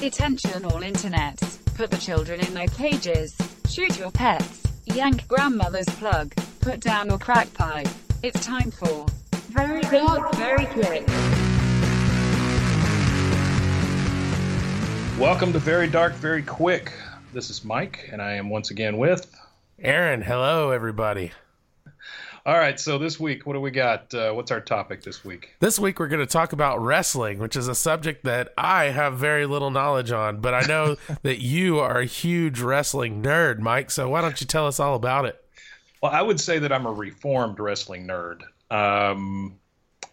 Attention all internets. Put the children in their cages. Shoot your pets. Yank grandmother's plug. Put down your crack pipe. It's time for Very Dark, Very Quick. Welcome to Very Dark, Very Quick. This is Mike, and I am once again with. Aaron, hello everybody. All right, so this week, what do we got? Uh, what's our topic this week? This week we're going to talk about wrestling, which is a subject that I have very little knowledge on, but I know that you are a huge wrestling nerd, Mike. So why don't you tell us all about it? Well, I would say that I'm a reformed wrestling nerd. Um,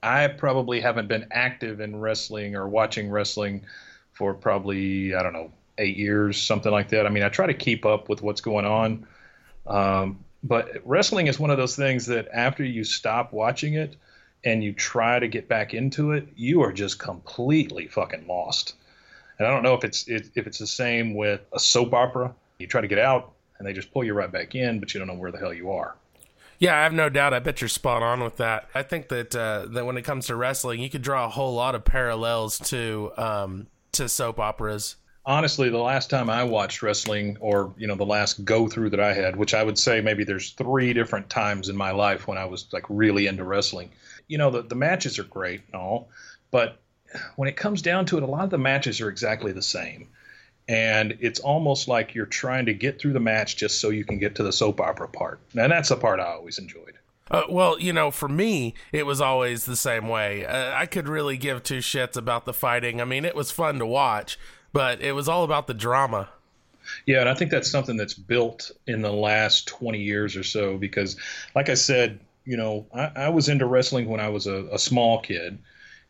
I probably haven't been active in wrestling or watching wrestling for probably, I don't know, eight years, something like that. I mean, I try to keep up with what's going on. Um, but wrestling is one of those things that after you stop watching it and you try to get back into it, you are just completely fucking lost. And I don't know if it's if it's the same with a soap opera. You try to get out and they just pull you right back in, but you don't know where the hell you are. Yeah, I have no doubt. I bet you're spot on with that. I think that uh, that when it comes to wrestling, you could draw a whole lot of parallels to um, to soap operas honestly, the last time I watched wrestling, or you know, the last go through that I had, which I would say maybe there's three different times in my life when I was like really into wrestling. You know, the the matches are great and all, but when it comes down to it, a lot of the matches are exactly the same. And it's almost like you're trying to get through the match just so you can get to the soap opera part. And that's the part I always enjoyed. Uh, well, you know, for me, it was always the same way. Uh, I could really give two shits about the fighting. I mean, it was fun to watch, but it was all about the drama. Yeah, and I think that's something that's built in the last 20 years or so because, like I said, you know, I, I was into wrestling when I was a, a small kid,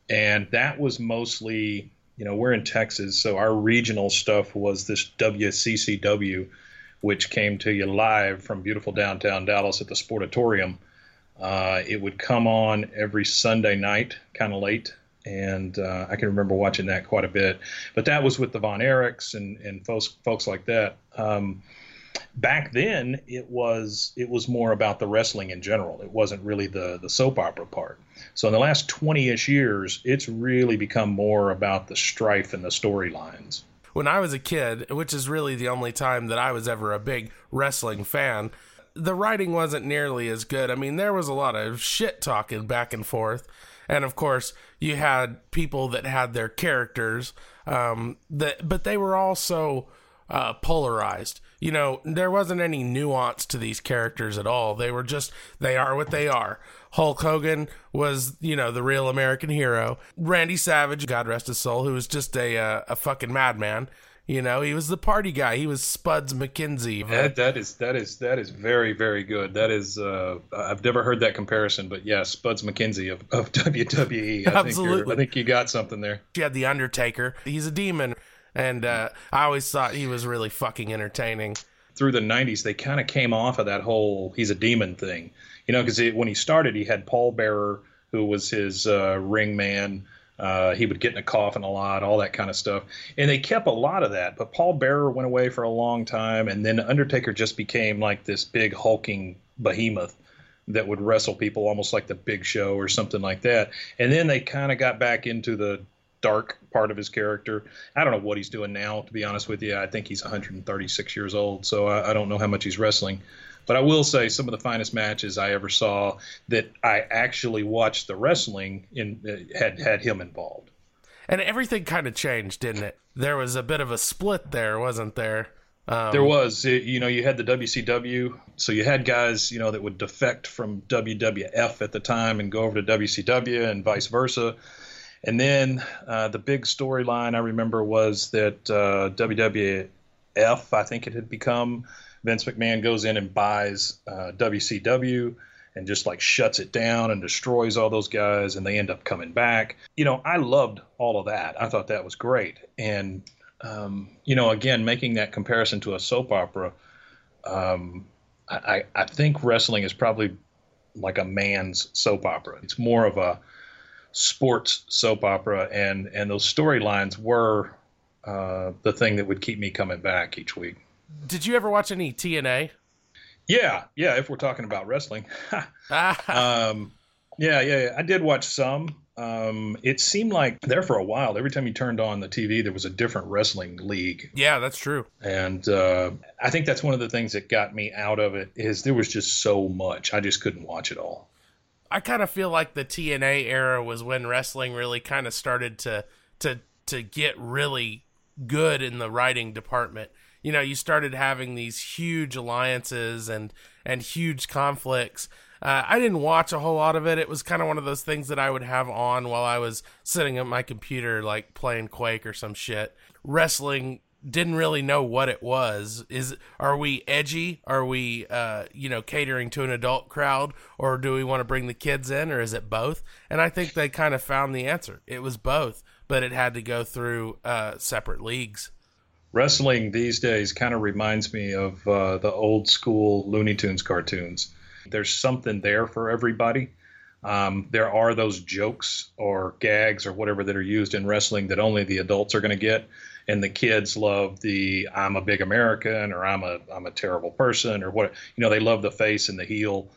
and that was mostly, you know, we're in Texas, so our regional stuff was this WCCW, which came to you live from beautiful downtown Dallas at the Sportatorium. Uh, it would come on every Sunday night, kind of late, and uh, I can remember watching that quite a bit. But that was with the Von Erichs and and folks folks like that. Um, back then, it was it was more about the wrestling in general. It wasn't really the the soap opera part. So in the last twenty ish years, it's really become more about the strife and the storylines. When I was a kid, which is really the only time that I was ever a big wrestling fan, the writing wasn't nearly as good. I mean, there was a lot of shit talking back and forth and of course you had people that had their characters um, that but they were also uh, polarized. You know there wasn't any nuance to these characters at all. They were just they are what they are. Hulk hogan was you know the real american hero. Randy savage god rest his soul who was just a uh, a fucking madman you know, he was the party guy. He was Spuds MacKenzie. That, that is that is that is very very good. That is uh, I've never heard that comparison, but yeah, Spuds MacKenzie of, of WWE. I Absolutely, think I think you got something there. You had the Undertaker. He's a demon, and uh, I always thought he was really fucking entertaining. Through the '90s, they kind of came off of that whole "he's a demon" thing, you know, because when he started, he had Paul Bearer, who was his uh, ring man. Uh, he would get in a coffin a lot, all that kind of stuff. And they kept a lot of that. But Paul Bearer went away for a long time, and then Undertaker just became like this big hulking behemoth that would wrestle people almost like the Big Show or something like that. And then they kind of got back into the dark part of his character. I don't know what he's doing now, to be honest with you. I think he's 136 years old, so I, I don't know how much he's wrestling. But I will say some of the finest matches I ever saw that I actually watched the wrestling in uh, had had him involved. And everything kind of changed, didn't it? There was a bit of a split there, wasn't there? Um, there was, you know, you had the WCW, so you had guys, you know, that would defect from WWF at the time and go over to WCW and vice versa. And then uh, the big storyline I remember was that uh, WWF, I think it had become, Vince McMahon goes in and buys uh, WCW and just like shuts it down and destroys all those guys, and they end up coming back. You know, I loved all of that. I thought that was great. And, um, you know, again, making that comparison to a soap opera, um, I, I think wrestling is probably like a man's soap opera. It's more of a sports soap opera, and, and those storylines were uh, the thing that would keep me coming back each week. Did you ever watch any TNA? Yeah, yeah. If we're talking about wrestling, um, yeah, yeah, yeah, I did watch some. um, it seemed like there for a while, every time you turned on the TV, there was a different wrestling league. Yeah, that's true. And uh, I think that's one of the things that got me out of it is there was just so much. I just couldn't watch it all. I kind of feel like the TNA era was when wrestling really kind of started to to to get really good in the writing department. You know, you started having these huge alliances and and huge conflicts uh, I didn't watch a whole lot of it. It was kind of one of those things that I would have on while I was sitting at my computer, like playing Quake or some shit. Wrestling didn't really know what it was. Is are we edgy? Are we uh, you know catering to an adult crowd, or do we want to bring the kids in, or is it both? And I think they kind of found the answer. It was both, but it had to go through uh, separate leagues. Wrestling these days kind of reminds me of uh, the old school Looney Tunes cartoons there's something there for everybody. Um, there are those jokes or gags or whatever that are used in wrestling that only the adults are going to get, and the kids love the "I'm a big American" or "I'm a I'm a terrible person" or what you know. They love the face and the heel.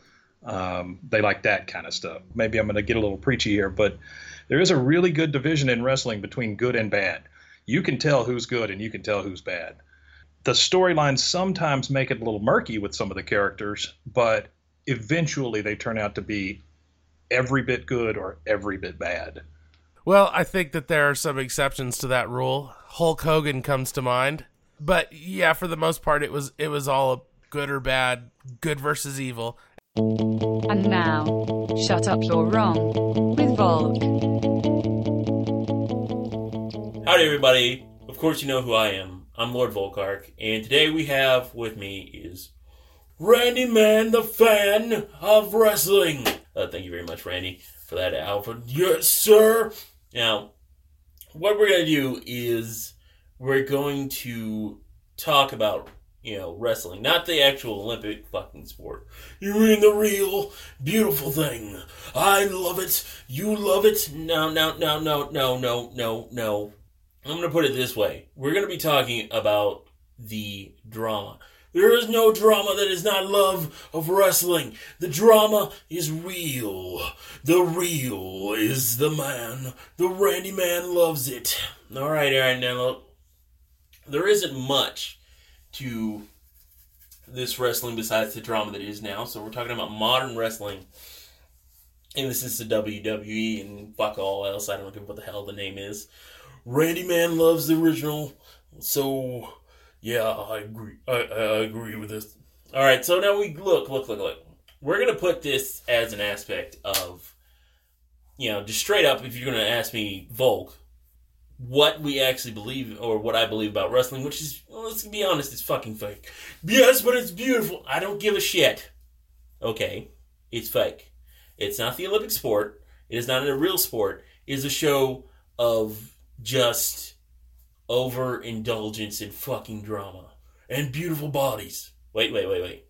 Um, they like that kind of stuff. Maybe I'm going to get a little preachy here, but there is a really good division in wrestling between good and bad. You can tell who's good and you can tell who's bad. The storylines sometimes make it a little murky with some of the characters, but eventually they turn out to be every bit good or every bit bad. Well, I think that there are some exceptions to that rule. Hulk Hogan comes to mind. But yeah, for the most part it was it was all good or bad, good versus evil. And now, shut up you're wrong with Volk. Howdy everybody. Of course you know who I am. I'm Lord Volkark, and today we have with me is Randy Man, the fan of wrestling. Uh, thank you very much, Randy, for that Alfred. Yes, sir. Now, what we're going to do is we're going to talk about, you know, wrestling, not the actual Olympic fucking sport. You mean the real, beautiful thing. I love it. You love it. No, no, no, no, no, no, no, no. I'm going to put it this way. We're going to be talking about the drama. There is no drama that is not love of wrestling. The drama is real. The real is the man. The Randy man loves it. All right, now look. There isn't much to this wrestling besides the drama that is now. So we're talking about modern wrestling. And this is the WWE and fuck all else. I don't know what the hell the name is. Randy Man loves the original. So yeah, I agree. I, I agree with this. All right, so now we look, look, look, look. We're gonna put this as an aspect of, you know, just straight up. If you're gonna ask me, Volk, what we actually believe or what I believe about wrestling, which is, well, let's be honest, it's fucking fake. Yes, but it's beautiful. I don't give a shit. Okay, it's fake. It's not the Olympic sport. It is not a real sport. It is a show of just overindulgence in fucking drama and beautiful bodies. Wait, wait, wait, wait.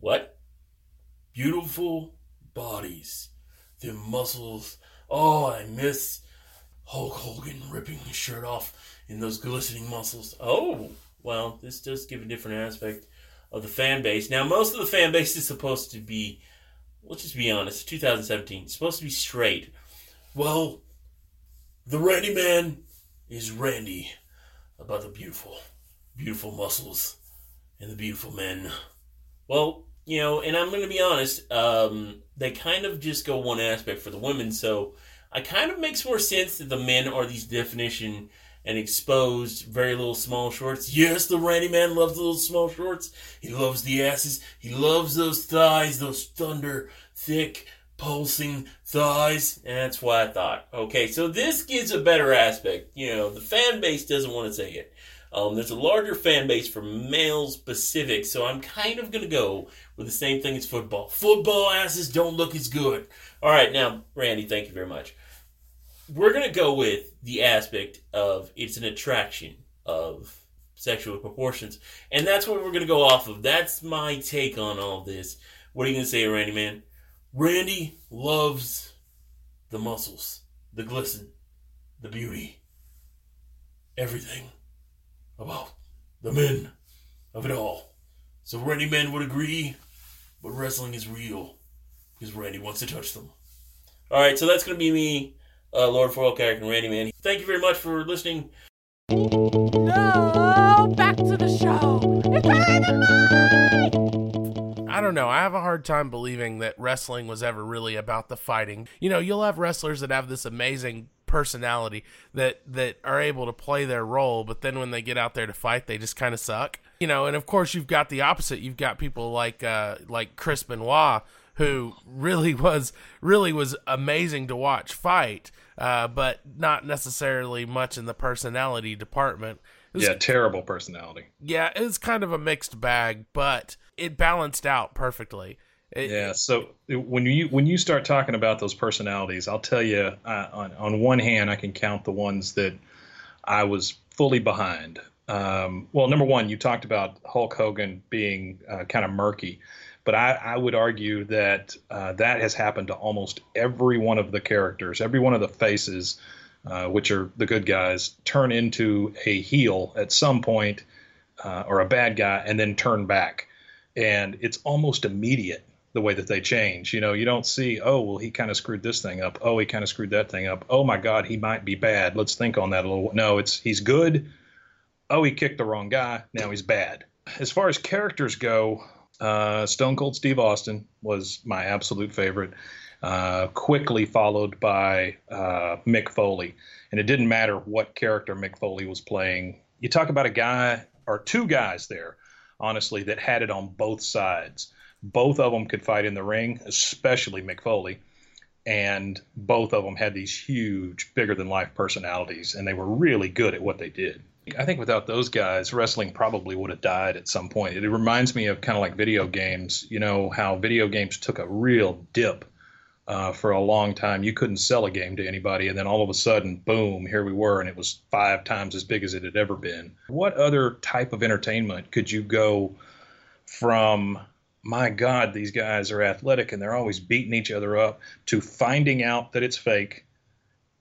What? Beautiful bodies. The muscles. Oh, I miss Hulk Hogan ripping his shirt off in those glistening muscles. Oh, well, this does give a different aspect of the fan base. Now, most of the fan base is supposed to be, let's just be honest, 2017, supposed to be straight. Well, the Randy Man is Randy about the beautiful, beautiful muscles and the beautiful men. Well, you know, and I'm going to be honest, um, they kind of just go one aspect for the women, so I kind of makes more sense that the men are these definition and exposed, very little small shorts. Yes, the Randy man loves the little small shorts. He loves the asses. He loves those thighs, those thunder, thick, pulsing thighs. And that's what I thought. Okay, so this gives a better aspect. You know, the fan base doesn't want to say it. Um, there's a larger fan base for male specific, so I'm kind of going to go with the same thing as football. Football asses don't look as good. All right, now, Randy, thank you very much. We're going to go with the aspect of it's an attraction of sexual proportions. And that's what we're going to go off of. That's my take on all this. What are you going to say, Randy, man? Randy loves the muscles, the glisten, the beauty, everything about the men of it all. So Randy men would agree, but wrestling is real because Randy wants to touch them. All right, so that's going to be me, uh, Lord Foilcack and Randy Man. Thank you very much for listening. No, back to the show. It's dynamite. I don't know. I have a hard time believing that wrestling was ever really about the fighting. You know, you'll have wrestlers that have this amazing personality that that are able to play their role, but then when they get out there to fight, they just kind of suck. You know, and of course you've got the opposite. You've got people like uh, like Chris Benoit who really was really was amazing to watch fight, uh, but not necessarily much in the personality department. Was- Yeah, terrible personality. yeah, it was kind of a mixed bag, but it balanced out perfectly. It- Yeah. So when you when you start talking about those personalities, I'll tell you uh, on on one hand, I can count the ones that I was fully behind. Um, well, number one, you talked about Hulk Hogan being uh, kind of murky, but I, I would argue that uh, that has happened to almost every one of the characters, every one of the faces, uh, which are the good guys, turn into a heel at some point, uh, or a bad guy, and then turn back, and it's almost immediate the way that they change. You know, you don't see, oh, well, he kind of screwed this thing up. Oh, he kind of screwed that thing up. Oh my God, he might be bad. Let's think on that a little. No, it's he's good. Oh, he kicked the wrong guy. Now he's bad. As far as characters go, uh, Stone Cold Steve Austin was my absolute favorite. Uh, quickly followed by uh, Mick Foley, and it didn't matter what character Mick Foley was playing. You talk about a guy or two guys there, honestly, that had it on both sides both of them could fight in the ring, especially Mick Foley. And both of them had these huge, bigger than life personalities, and they were really good at what they did. I think without those guys, wrestling probably would have died at some point. It reminds me of kind of like video games. You know, how video games took a real dip uh, for a long time. You couldn't sell a game to anybody, and then all of a sudden, boom, here we were, and it was five times as big as it had ever been. What other type of entertainment could you go from my God, these guys are athletic and they're always beating each other up, to finding out that it's fake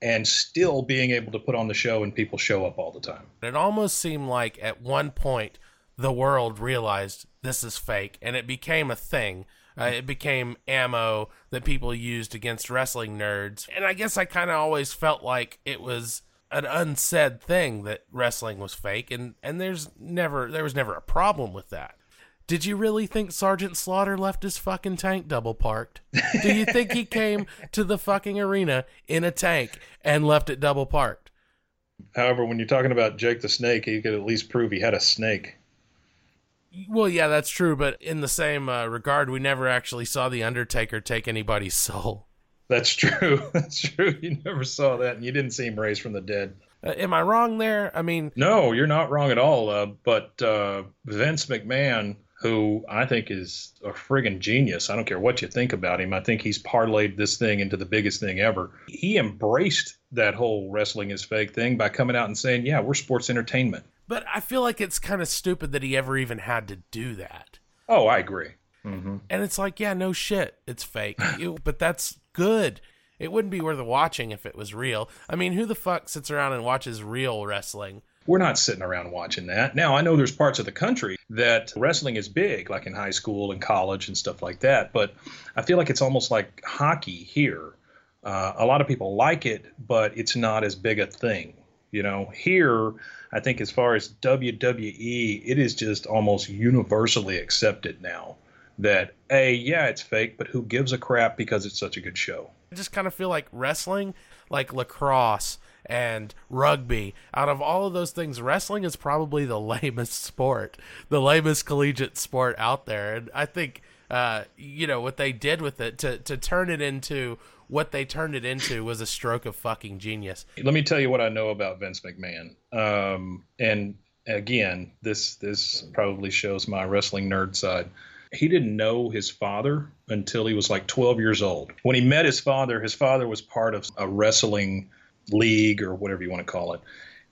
and still being able to put on the show and people show up all the time. It almost seemed like at one point the world realized this is fake and it became a thing. Uh, it became ammo that people used against wrestling nerds. And I guess I kind of always felt like it was an unsaid thing that wrestling was fake and and there's never there was never a problem with that. Did you really think Sergeant Slaughter left his fucking tank double parked? Do you think he came to the fucking arena in a tank and left it double parked? However, when you're talking about Jake the Snake, he could at least prove he had a snake. Well, yeah, that's true, but in the same uh, regard, we never actually saw the Undertaker take anybody's soul. That's true. That's true. You never saw that, and you didn't see him raised from the dead. Uh, am I wrong there? I mean, No, you're not wrong at all. Uh, but uh, Vince McMahon, who I think is a friggin' genius, I don't care what you think about him. I think he's parlayed this thing into the biggest thing ever. He embraced that whole wrestling is fake thing by coming out and saying, "Yeah, we're sports entertainment." But I feel like it's kind of stupid that he ever even had to do that. Oh, I agree. hmm And it's like, yeah, no shit, it's fake. You- but that's good. It wouldn't be worth watching if it was real. I mean, who the fuck sits around and watches real wrestling? We're not sitting around watching that. Now, I know there's parts of the country that wrestling is big, like in high school and college and stuff like that. But I feel like it's almost like hockey here. Uh, a lot of people like it, but it's not as big a thing. You know, here, I think as far as WWE, it is just almost universally accepted now that, A, yeah, it's fake, but who gives a crap because it's such a good show. I just kind of feel like wrestling, like lacrosse and rugby, out of all of those things, wrestling is probably the lamest sport, the lamest collegiate sport out there. And I think, uh, you know, what they did with it to, to turn it into what they turned it into was a stroke of fucking genius. let me tell you what I know about Vince McMahon. Um, and again, this this probably shows my wrestling nerd side. He didn't know his father until he was like 12 years old. When he met his father, his father was part of a wrestling league or whatever you want to call it.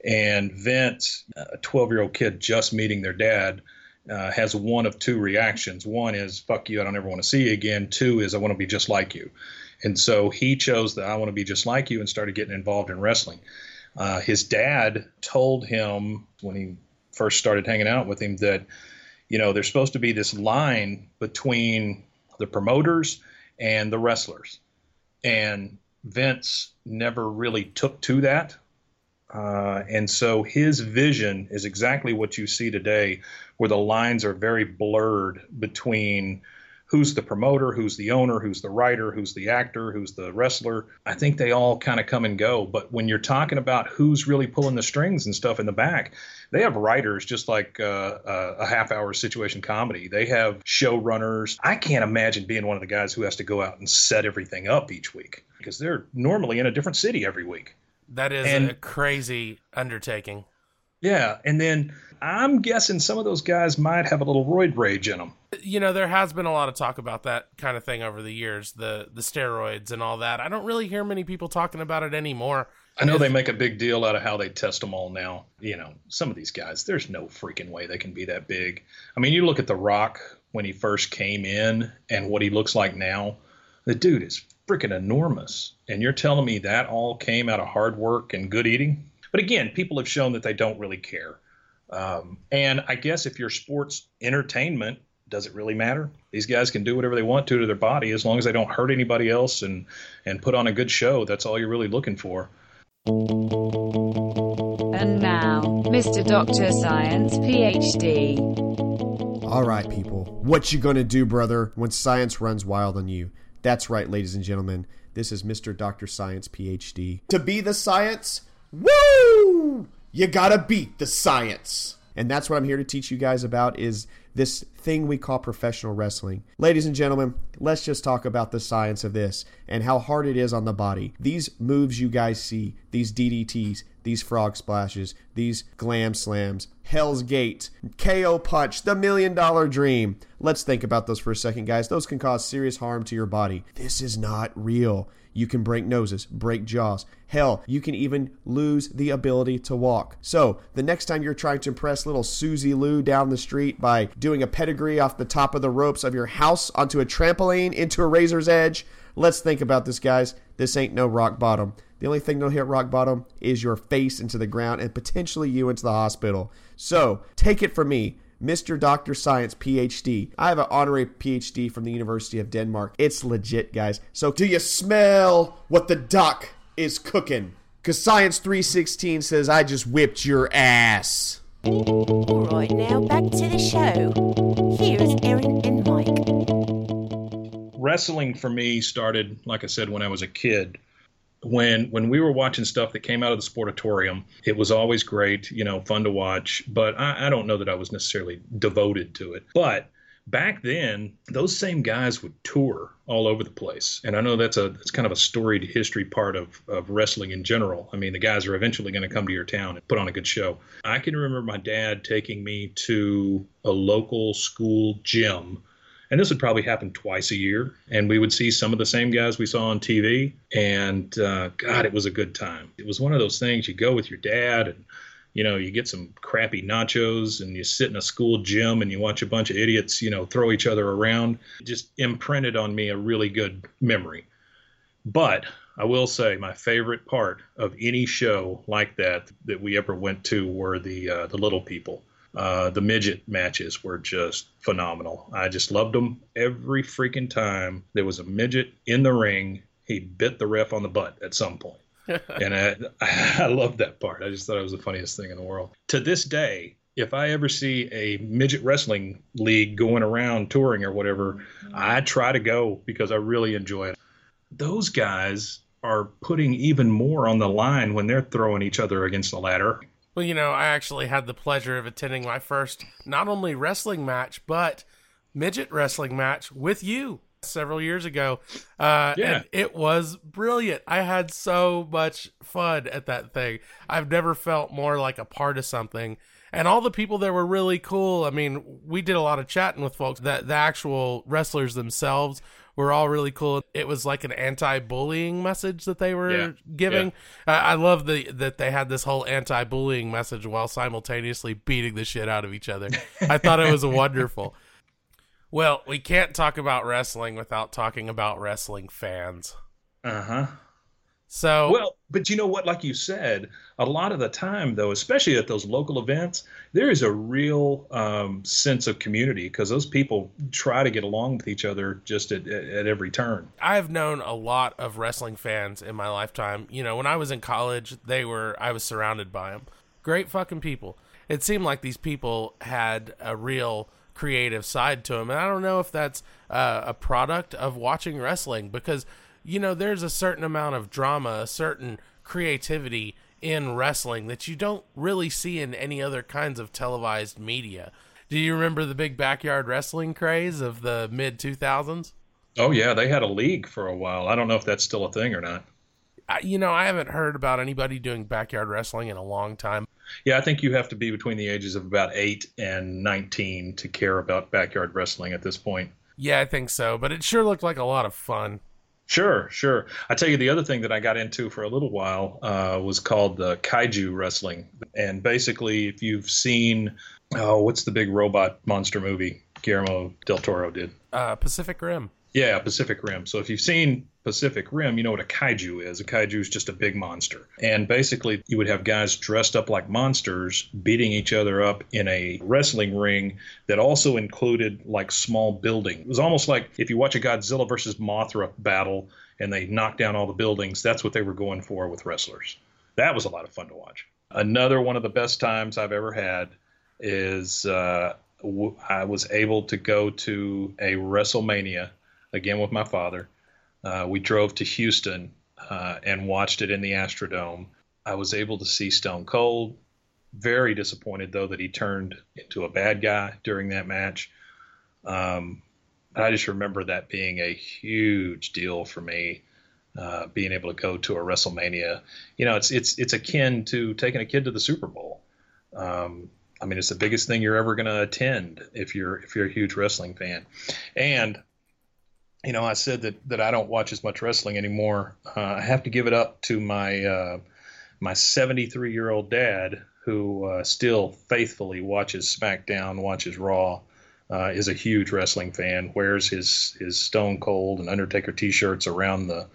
And Vince, a 12 year old kid just meeting their dad, uh, has one of two reactions. One is, fuck you, I don't ever want to see you again. Two is, I want to be just like you. And so he chose that I want to be just like you and started getting involved in wrestling. Uh, his dad told him when he first started hanging out with him that, you know, there's supposed to be this line between the promoters and the wrestlers. And Vince never really took to that. Uh, and so his vision is exactly what you see today, where the lines are very blurred between who's the promoter, who's the owner, who's the writer, who's the actor, who's the wrestler. I think they all kind of come and go. But when you're talking about who's really pulling the strings and stuff in the back, they have writers just like uh, uh, a half hour situation comedy. They have showrunners. I can't imagine being one of the guys who has to go out and set everything up each week because they're normally in a different city every week. That is And- a crazy undertaking. Yeah. And then I'm guessing some of those guys might have a little roid rage in them. You know, there has been a lot of talk about that kind of thing over the years, the the steroids and all that. I don't really hear many people talking about it anymore. I know they make a big deal out of how they test them all now. You know, some of these guys, there's no freaking way they can be that big. I mean, you look at The Rock when he first came in and what he looks like now. The dude is freaking enormous. And you're telling me that all came out of hard work and good eating? But again, people have shown that they don't really care. Um, and I guess if you're sports entertainment, does it really matter? These guys can do whatever they want to to their body as long as they don't hurt anybody else and and put on a good show. That's all you're really looking for. And now, Mr. Dr. Science, PhD. All right, people. What you gonna do, brother, when science runs wild on you? That's right, ladies and gentlemen. This is Mr. Dr. Science, PhD. To be the science, woo! You gotta beat the science. And that's what I'm here to teach you guys about is this thing we call professional wrestling. Ladies and gentlemen, let's just talk about the science of this and how hard it is on the body. These moves you guys see, these DDTs, these frog splashes, these glam slams, Hell's Gate, KO punch, the million dollar dream. Let's think about those for a second, guys. Those can cause serious harm to your body. This is not real. You can break noses, break jaws. Hell, you can even lose the ability to walk. So, the next time you're trying to impress little Susie Lou down the street by doing a pedigree off the top of the ropes of your house onto a trampoline into a razor's edge, let's think about this, guys. This ain't no rock bottom. The only thing that'll hit rock bottom is your face into the ground and potentially you into the hospital. So, take it from me. Mr. Dr. Science PhD. I have an honorary PhD from the University of Denmark. It's legit, guys. So, do you smell what the doc is cooking? Because Science 316 says I just whipped your ass. All right, now back to the show. Here's Aaron and Mike. wrestling for me started, like I said, when I was a kid. When when we were watching stuff that came out of the sportatorium, it was always great, you know, fun to watch. But I, I don't know that I was necessarily devoted to it. But back then, those same guys would tour all over the place, and I know that's a that's kind of a storied history part of of wrestling in general. I mean, the guys are eventually going to come to your town and put on a good show. I can remember my dad taking me to a local school gym and this would probably happen twice a year and we would see some of the same guys we saw on tv and uh, god it was a good time. It was one of those things you go with your dad and you know you get some crappy nachos and you sit in a school gym and you watch a bunch of idiots you know throw each other around. It just imprinted on me a really good memory. But I will say my favorite part of any show like that that we ever went to were the uh, the little people. Uh, the midget matches were just phenomenal. I just loved them every freaking time there was a midget in the ring. He bit the ref on the butt at some point. and I, I loved that part. I just thought it was the funniest thing in the world. To this day, if I ever see a midget wrestling league going around touring or whatever, I try to go because I really enjoy it. Those guys are putting even more on the line when they're throwing each other against the ladder. Well, you know, I actually had the pleasure of attending my first not only wrestling match, but midget wrestling match with you several years ago. Uh, Yeah. And it was brilliant. I had so much fun at that thing. I've never felt more like a part of something. And all the people there were really cool. I mean, we did a lot of chatting with folks. That the actual wrestlers themselves were all really cool. It was like an anti-bullying message that they were Yeah. giving. I I love the that they had this whole anti-bullying message while simultaneously beating the shit out of each other. I thought it was wonderful. Well, we can't talk about wrestling without talking about wrestling fans. Uh huh. So Well, but you know what? Like you said, a lot of the time, though, especially at those local events, there is a real um, sense of community because those people try to get along with each other just at, at, every turn. I've known a lot of wrestling fans in my lifetime. You know, when I was in college, they were I was surrounded by them. Great fucking people. It seemed like these people had a real creative side to them, and I don't know if that's uh, a product of watching wrestling because you know there's a certain amount of drama, a certain creativity in wrestling that you don't really see in any other kinds of televised media. Do you remember the big backyard wrestling craze of the mid 2000s? Oh yeah, they had a league for a while. I don't know if that's still a thing or not. I, you know, I haven't heard about anybody doing backyard wrestling in a long time. Yeah, I think you have to be between the ages of about eight and nineteen to care about backyard wrestling at this point. Yeah, I think so, but it sure looked like a lot of fun. Sure, sure. I tell you, the other thing that I got into for a little while uh, was called the kaiju wrestling, and basically, if you've seen, oh, what's the big robot monster movie Guillermo del Toro did? Uh, Pacific Rim. Yeah, Pacific Rim. So if you've seen Pacific Rim, you know what a kaiju is. A kaiju is just a big monster. And basically, you would have guys dressed up like monsters beating each other up in a wrestling ring that also included like small building. It was almost like if you watch a Godzilla versus Mothra battle and they knock down all the buildings, that's what they were going for with wrestlers. That was a lot of fun to watch. Another one of the best times I've ever had is uh, w- I was able to go to a WrestleMania again with my father. Uh, we drove to Houston uh, and watched it in the Astrodome. I was able to see Stone Cold. Very disappointed though that he turned into a bad guy during that match. Um, I just remember that being a huge deal for me. Uh, being able to go to a WrestleMania, you know, it's it's it's akin to taking a kid to the Super Bowl. Um, I mean, it's the biggest thing you're ever going to attend if you're if you're a huge wrestling fan. And you know, I said that that I don't watch as much wrestling anymore. Uh, I have to give it up to my uh, my 73 year old dad, who uh, still faithfully watches SmackDown, watches Raw, uh, is a huge wrestling fan. Wears his his Stone Cold and Undertaker T-shirts around the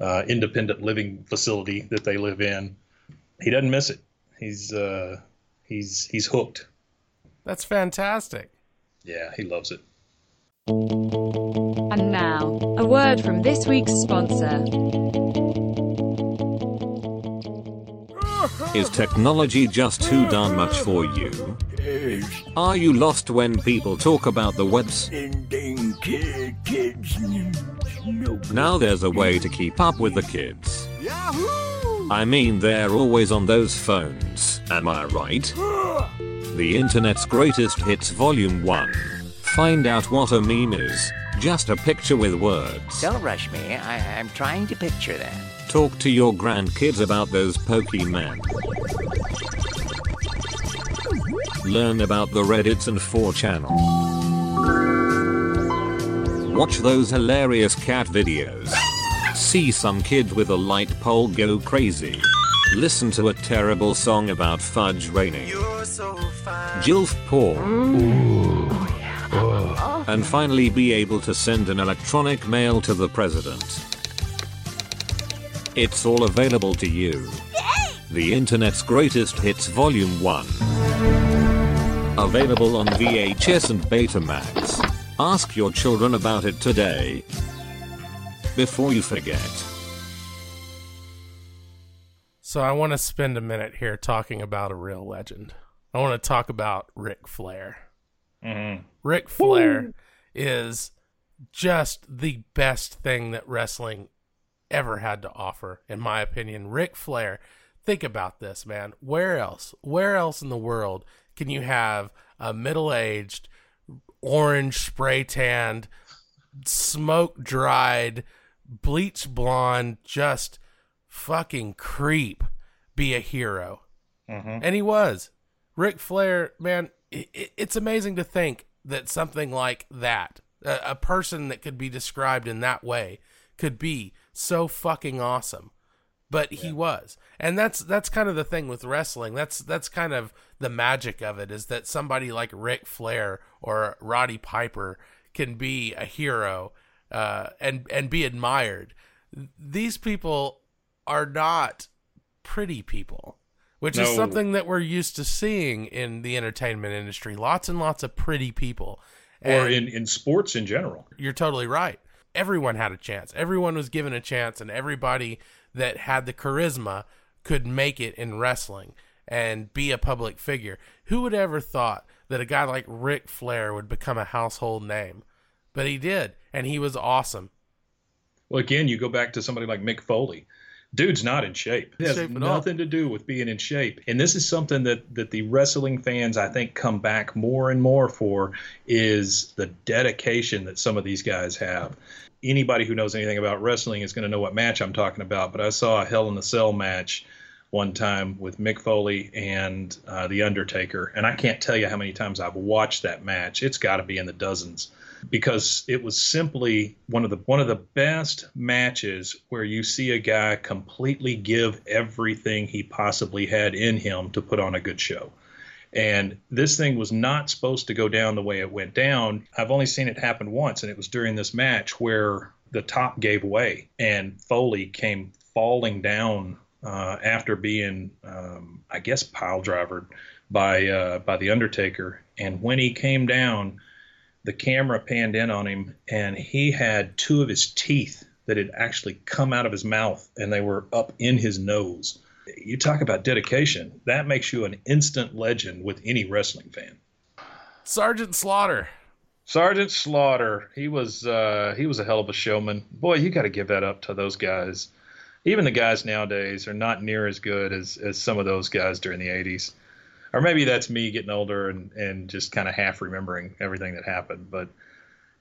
uh, independent living facility that they live in. He doesn't miss it. He's uh, he's he's hooked. That's fantastic. Yeah, he loves it. And now, a word from this week's sponsor. Is technology just too darn much for you? Are you lost when people talk about the webs? Now there's a way to keep up with the kids. I mean, they're always on those phones, am I right? The internet's greatest hits volume 1. Find out what a meme is. Just a picture with words. Don't rush me. I, I'm trying to picture that. Talk to your grandkids about those Pokemon. Learn about the Reddits and 4chan. Watch those hilarious cat videos. See some kid with a light pole go crazy. Listen to a terrible song about fudge raining. Jilf porn. And finally be able to send an electronic mail to the president. It's all available to you. The Internet's Greatest Hits Volume 1. Available on VHS and Betamax. Ask your children about it today. Before you forget. So I want to spend a minute here talking about a real legend. I want to talk about Ric Flair. Mm-hmm. Ric Flair is just the best thing that wrestling ever had to offer, in my opinion. Ric Flair, think about this, man. Where else? Where else in the world can you have a middle aged, orange spray tanned, smoke dried, bleach blonde, just fucking creep be a hero? Mm-hmm. And he was. Ric Flair, man, it's amazing to think that something like that, a, a person that could be described in that way, could be so fucking awesome. But he was, and that's that's kind of the thing with wrestling. That's that's kind of the magic of it is that somebody like Ric Flair or Roddy Piper can be a hero uh, and and be admired. These people are not pretty people, which is something that we're used to seeing in the entertainment industry. Lots and lots of pretty people. or in, in sports in general. you're totally right. Everyone had a chance. Everyone was given a chance, and everybody that had the charisma could make it in wrestling and be a public figure. Who would ever thought that a guy like Ric Flair would become a household name? But he did, and he was awesome. Well, again, you go back to somebody like Mick Foley. Dude's not in shape. It has Shape nothing to do with being in shape. And this is something that, that the wrestling fans, I think, come back more and more for is the dedication that some of these guys have. Anybody who knows anything about wrestling is going to know what match I'm talking about. But I saw a Hell in a Cell match one time with Mick Foley and uh, The Undertaker. And I can't tell you how many times I've watched that match. It's got to be in the dozens because it was simply one of the one of the best matches where you see a guy completely give everything he possibly had in him to put on a good show. And this thing was not supposed to go down the way it went down. I've only seen it happen once, and it was during this match where the top gave way and Foley came falling down uh, after being, um, I guess, pile drivered by uh, by the Undertaker. And when he came down, the camera panned in on him, and he had two of his teeth that had actually come out of his mouth, and they were up in his nose. You talk about dedication. That makes you an instant legend with any wrestling fan. Sergeant Slaughter. Sergeant Slaughter, he was uh, he was a hell of a showman. Boy, you got to give that up to those guys. Even the guys nowadays are not near as good as, as some of those guys during the '80s. Or maybe that's me getting older and, and just kind of half remembering everything that happened. But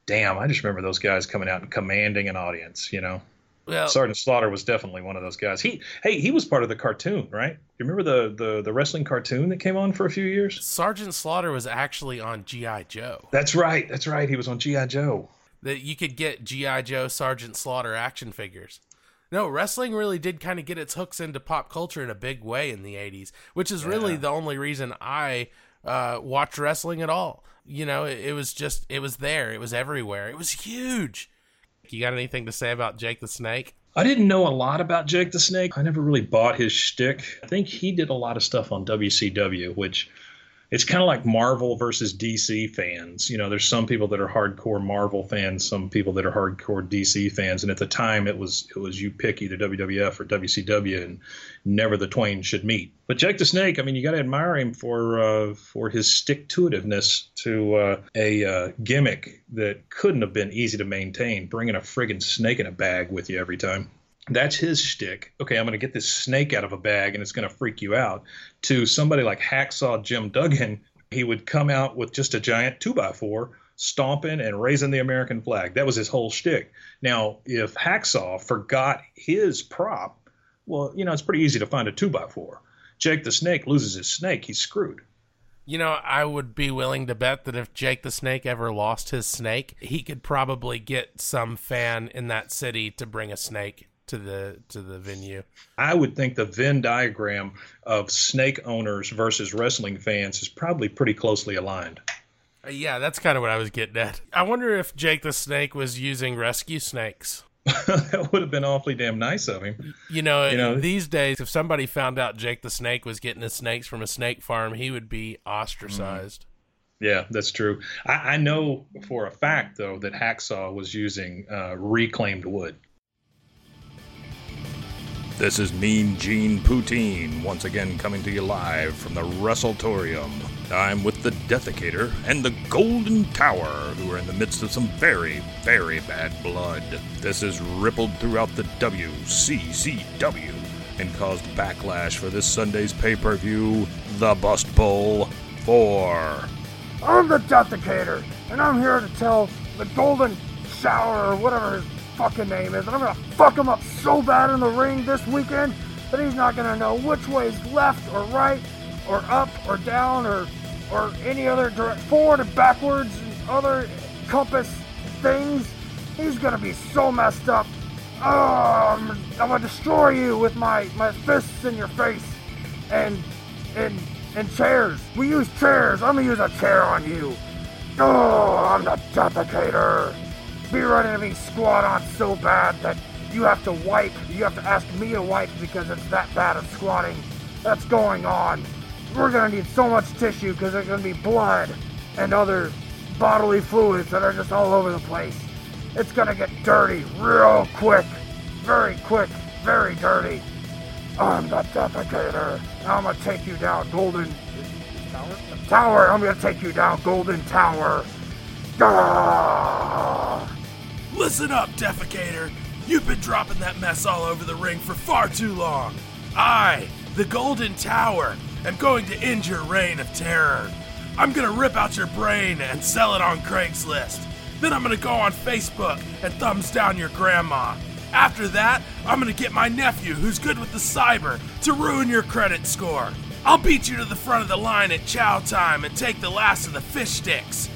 damn, I just remember those guys coming out and commanding an audience. You know, Well, Sergeant Slaughter was definitely one of those guys. He hey, he was part of the cartoon, right? You remember the the the wrestling cartoon that came on for a few years? Sergeant Slaughter was actually on GI Joe. That's right. That's right. He was on GI Joe. That you could get GI Joe Sergeant Slaughter action figures. No, wrestling really did kind of get its hooks into pop culture in a big way in the 80s, which is really the only reason I uh, watched wrestling at all. You know, it, it was just, it was there. It was everywhere. It was huge. You got anything to say about Jake the Snake? I didn't know a lot about Jake the Snake. I never really bought his shtick. I think he did a lot of stuff on WCW, which it's kind of like Marvel versus DC fans. You know, there's some people that are hardcore Marvel fans, some people that are hardcore DC fans, and at the time it was it was you pick either WWF or WCW, and never the twain should meet. But Jake the Snake, I mean, you got to admire him for uh, for his stick to itiveness to uh, a uh, gimmick that couldn't have been easy to maintain, bringing a friggin' snake in a bag with you every time that's his shtick. Okay, I'm going to get this snake out of a bag and it's going to freak you out. To somebody like Hacksaw Jim Duggan, he would come out with just a giant two by four, stomping and raising the American flag. That was his whole shtick. Now, if Hacksaw forgot his prop, well, you know, it's pretty easy to find a two by four. Jake the Snake loses his snake, he's screwed. You know, I would be willing to bet that if Jake the Snake ever lost his snake, he could probably get some fan in that city to bring a snake to the to the venue. I would think the Venn diagram of snake owners versus wrestling fans is probably pretty closely aligned. Uh, Yeah, that's kind of what I was getting at. I wonder if Jake the Snake was using rescue snakes. that would have been awfully damn nice of him. You know, You know- these days, if somebody found out Jake the Snake was getting his snakes from a snake farm, he would be ostracized. Yeah, that's true. I, I know for a fact, though, that Hacksaw was using uh, reclaimed wood. This is Mean Gene Poutine, once again coming to you live from the Wrestletorium. I'm with the Deathicator and the Golden Tower, who are in the midst of some very, very bad blood. This has rippled throughout the WCCW and caused backlash for this Sunday's pay per view, The Bust Bowl 4. I'm the Deathicator, and I'm here to tell the Golden Shower or whatever his fucking name is, and I'm gonna fuck him up so bad in the ring this weekend that he's not gonna know which way is left or right or up or down or or any other direct forward and backwards and other compass things. He's gonna be so messed up. Oh, I'm, I'm gonna destroy you with my my fists in your face and and and chairs. We use chairs. I'm gonna use a chair on you. Oh, I'm the Deathicator. Be to be squat on so bad that you have to wipe. You have to ask me to wipe because it's that bad of squatting that's going on. We're gonna need so much tissue because there's gonna be blood and other bodily fluids that are just all over the place. It's gonna get dirty real quick. Very quick. Very dirty. I'm the defecator. I'm gonna take you down, Golden Tower. Tower. I'm gonna take you down, Golden Tower. Gah! Listen up, defecator. You've been dropping that mess all over the ring for far too long. I, the Golden Tower, am going to end your reign of terror. I'm gonna rip out your brain and sell it on Craigslist. Then I'm gonna go on Facebook and thumbs down your grandma. After that, I'm gonna get my nephew, who's good with the cyber, to ruin your credit score. I'll beat you to the front of the line at chow time and take the last of the fish sticks.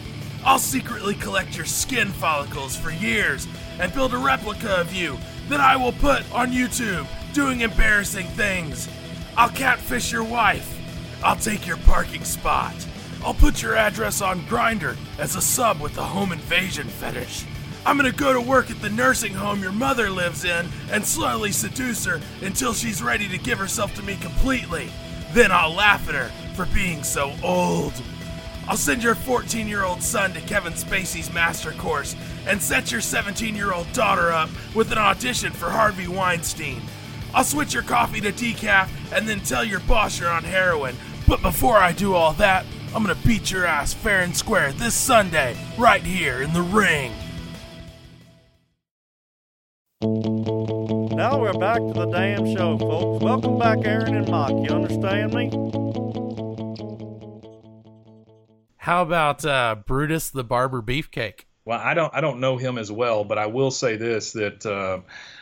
I'll secretly collect your skin follicles for years and build a replica of you that I will put on YouTube doing embarrassing things. I'll catfish your wife. I'll take your parking spot. I'll put your address on Grindr as a sub with the home invasion fetish. I'm gonna go to work at the nursing home your mother lives in and slowly seduce her until she's ready to give herself to me completely. Then I'll laugh at her for being so old. I'll send your 14 year old son to Kevin Spacey's master course and set your 17 year old daughter up with an audition for Harvey Weinstein. I'll switch your coffee to decaf and then tell your boss you're on heroin. But before I do all that, I'm gonna beat your ass fair and square this Sunday, right here in the ring. Now we're back to the damn show, folks. Welcome back, Aaron and Mike. You understand me? How about uh, Brutus the Barber Beefcake? Well, I don't I don't know him as well, but I will say this that uh,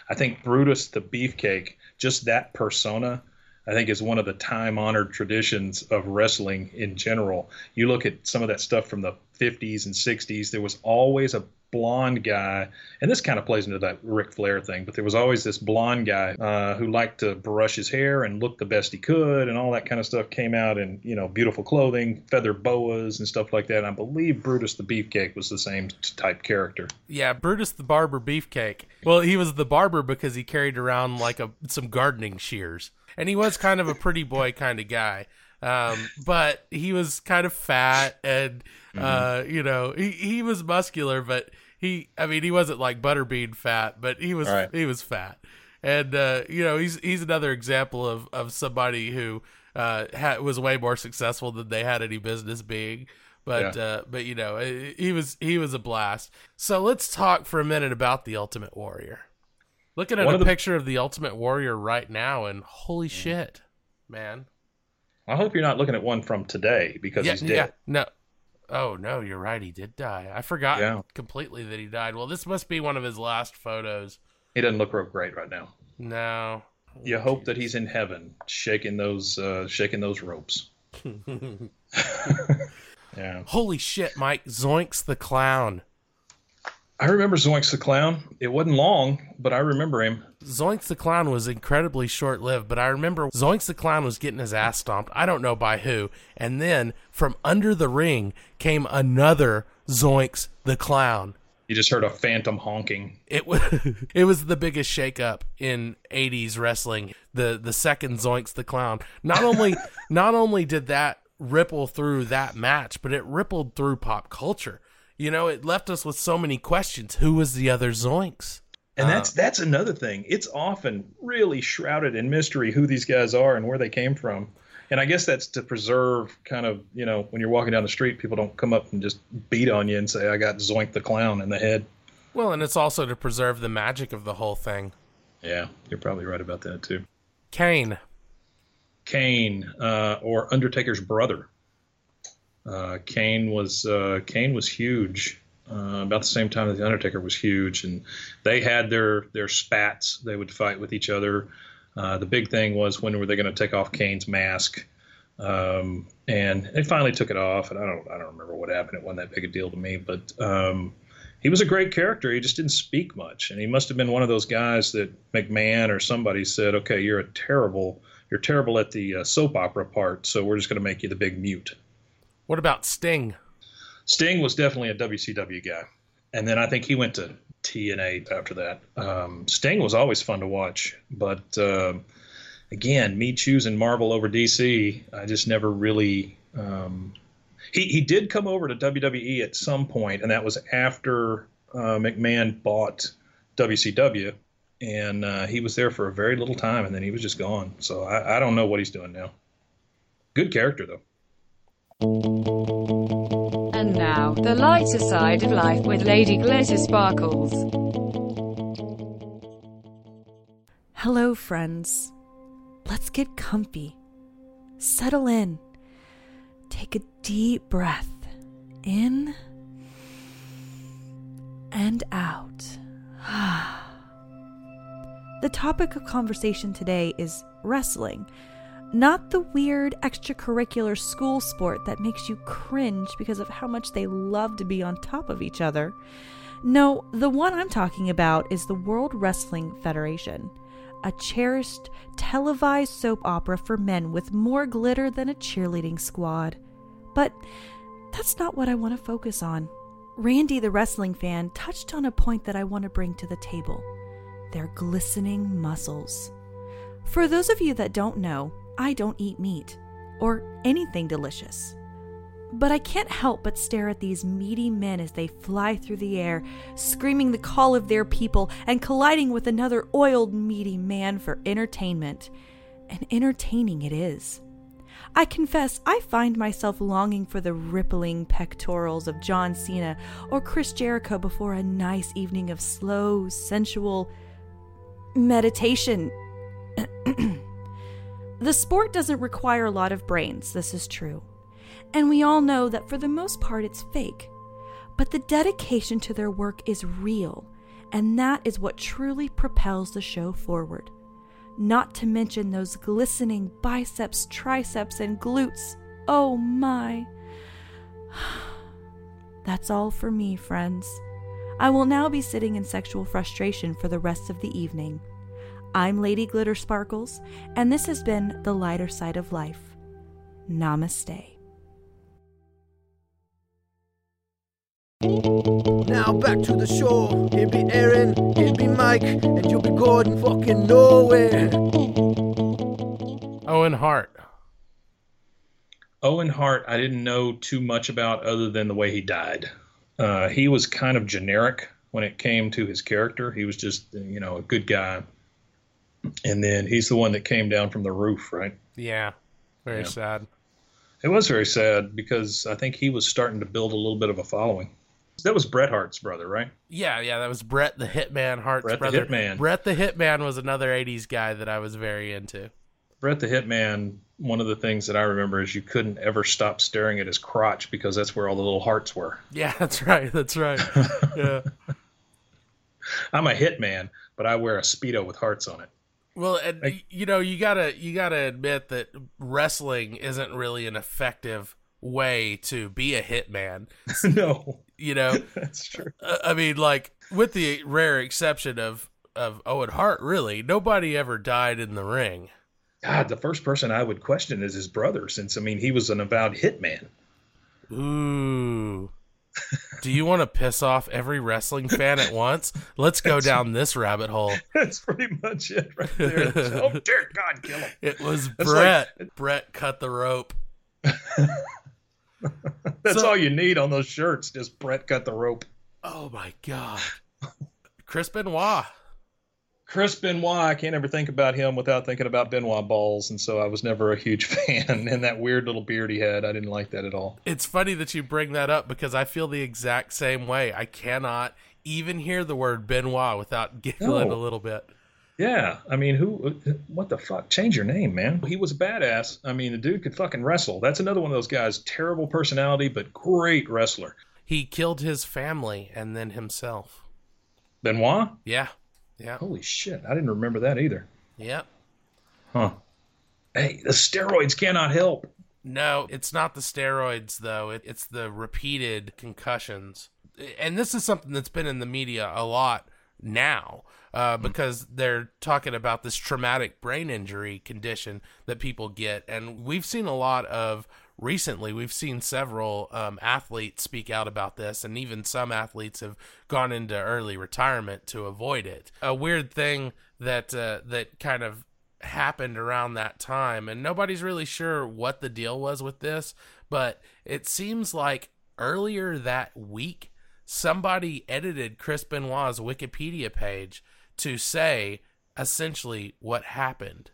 I think Brutus the Beefcake, just that persona, I think is one of the time honored traditions of wrestling in general. You look at some of that stuff from the 50s and 60s, there was always a blonde guy, and this kind of plays into that Ric Flair thing, but there was always this blonde guy uh, who liked to brush his hair and look the best he could, and all that kind of stuff came out in, you know, beautiful clothing, feather boas, and stuff like that. And I believe Brutus the Beefcake was the same type character. Yeah, Brutus the Barber Beefcake. Well, he was the barber because he carried around like a some gardening shears and he was kind of a pretty boy kind of guy. Um, but he was kind of fat and uh, mm-hmm. you know he he was muscular, but he I mean he wasn't like butterbean fat, but he was right. he was fat, and uh, you know he's he's another example of of somebody who uh, had, was way more successful than they had any business being. But yeah. uh, but you know he was he was a blast. So let's talk for a minute about the Ultimate Warrior. Looking at One a the... picture of the Ultimate Warrior right now, and holy shit, man! I hope you're not looking at one from today because yeah, he's dead. Yeah, no. Oh no, you're right. He did die. I forgot yeah. completely that he died. Well, this must be one of his last photos. He doesn't look real great right now. No. You oh, hope geez. that he's in heaven, shaking those, uh, shaking those ropes. yeah. Holy shit, Mike! Zoinks the clown. I remember Zoinks the Clown. It wasn't long, but I remember him. Zoinks the Clown was incredibly short lived, but I remember Zoinks the Clown was getting his ass stomped. I don't know by who. And then from under the ring came another Zoinks the Clown. You just heard a phantom honking. It was it was the biggest shakeup in '80s wrestling. The the second Zoinks the Clown. Not only not only did that ripple through that match, but it rippled through pop culture you know, it left us with so many questions. Who was the other Zoinks? And that's uh, that's another thing. It's often really shrouded in mystery who these guys are and where they came from. And I guess that's to preserve kind of, you know, when you're walking down the street, people don't come up and just beat on you and say, I got Zoink the Clown in the head. Well, and it's also to preserve the magic of the whole thing. Yeah, you're probably right about that too. Kane. Kane, uh, or Undertaker's brother. Uh, Kane was uh, Kane was huge. Uh, about the same time that the Undertaker was huge, and they had their their spats. They would fight with each other. Uh, the big thing was when were they going to take off Kane's mask? Um, and they finally took it off. And I don't I don't remember what happened. It wasn't that big a deal to me, but um, he was a great character. He just didn't speak much, and he must have been one of those guys that McMahon or somebody said, "Okay, you're a terrible." You're terrible at the uh, soap opera part, so we're just going to make you the big mute. What about Sting? Sting was definitely a WCW guy. And then I think he went to TNA after that. Um, Sting was always fun to watch, but uh, again, me choosing Marvel over DC, I just never really. Um, he he did come over to WWE at some point, and that was after uh, McMahon bought WCW, and uh, he was there for a very little time, and then he was just gone. So I, I don't know what he's doing now. Good character though. And now, the lighter side of life with Lady Glitter Sparkles. Hello, friends. Let's get comfy. Settle in. Take a deep breath in and out. the topic of conversation today is wrestling. Not the weird extracurricular school sport that makes you cringe because of how much they love to be on top of each other. No, the one I'm talking about is the World Wrestling Federation, a cherished televised soap opera for men with more glitter than a cheerleading squad. But that's not what I want to focus on. Randy, the wrestling fan, touched on a point that I want to bring to the table their glistening muscles. For those of you that don't know, I don't eat meat or anything delicious. But I can't help but stare at these meaty men as they fly through the air, screaming the call of their people and colliding with another oiled, meaty man for entertainment. And entertaining it is. I confess I find myself longing for the rippling pectorals of John Cena or Chris Jericho before a nice evening of slow, sensual meditation. the sport doesn't require a lot of brains, this is true. And we all know that for the most part it's fake. But the dedication to their work is real, and that is what truly propels the show forward. Not to mention those glistening biceps, triceps, and glutes. Oh my. That's all for me, friends. I will now be sitting in sexual frustration for the rest of the evening. I'm Lady Glitter Sparkles, and this has been The Lighter Side of Life. Namaste. Now back to the show. Here be Aaron, here be Mike, and you'll be Gordon fucking nowhere. Owen Hart. Owen Hart, I didn't know too much about other than the way he died. Uh, he was kind of generic when it came to his character. He was just, you know, a good guy. And then he's the one that came down from the roof, right? Yeah. Very Yeah. sad. It was very sad because I think he was starting to build a little bit of a following. That was Bret Hart's brother, right? Yeah, yeah, that was Bret the Hitman Hart's Bret the. Hitman. Bret the Hitman was another '80s guy that I was very into. Bret the Hitman, one of the things that I remember is you couldn't ever stop staring at his crotch because that's where all the little hearts were. Yeah, that's right. That's right. yeah. I'm a hitman, but I wear a Speedo with hearts on it. Well, and y you know, you gotta you gotta admit that wrestling isn't really an effective way to be a hitman. no, you know, that's true. I mean, like with the rare exception of of Owen Hart, really nobody ever died in the ring. God, the first person I would question is his brother, since I mean he was an avowed hitman. Ooh. Do you want to piss off every wrestling fan at once? Let's go down this rabbit hole. That's pretty much it right there. oh dear God, kill him. It was That's Bret. like- Bret cut the rope. That's So- all you need on those shirts. Just Bret cut the rope. Oh my god. Chris Benoit. Chris Benoit, I can't ever think about him without thinking about Benoit balls, and so I was never a huge fan. And that weird little beard he had, I didn't like that at all. It's funny that you bring that up because I feel the exact same way. I cannot even hear the word Benoit without giggling No. a little bit. Yeah, I mean, who? What the fuck? Change your name, man. He was a badass. I mean, the dude could fucking wrestle. That's another one of those guys. Terrible personality, but great wrestler. He killed his family and then himself. Benoit. Yeah. Yeah. Holy shit! I didn't remember that either. Yeah. Huh. Hey, the steroids cannot help. No, it's not the steroids though. It, it's the repeated concussions. And this is something that's been in the media a lot now uh, because they're talking about this traumatic brain injury condition that people get. And we've seen a lot of recently we've seen several um, athletes speak out about this, and even some athletes have gone into early retirement to avoid it. A weird thing that uh, that kind of happened around that time, and nobody's really sure what the deal was with this, but it seems like earlier that week somebody edited Chris Benoit's Wikipedia page to say essentially what happened.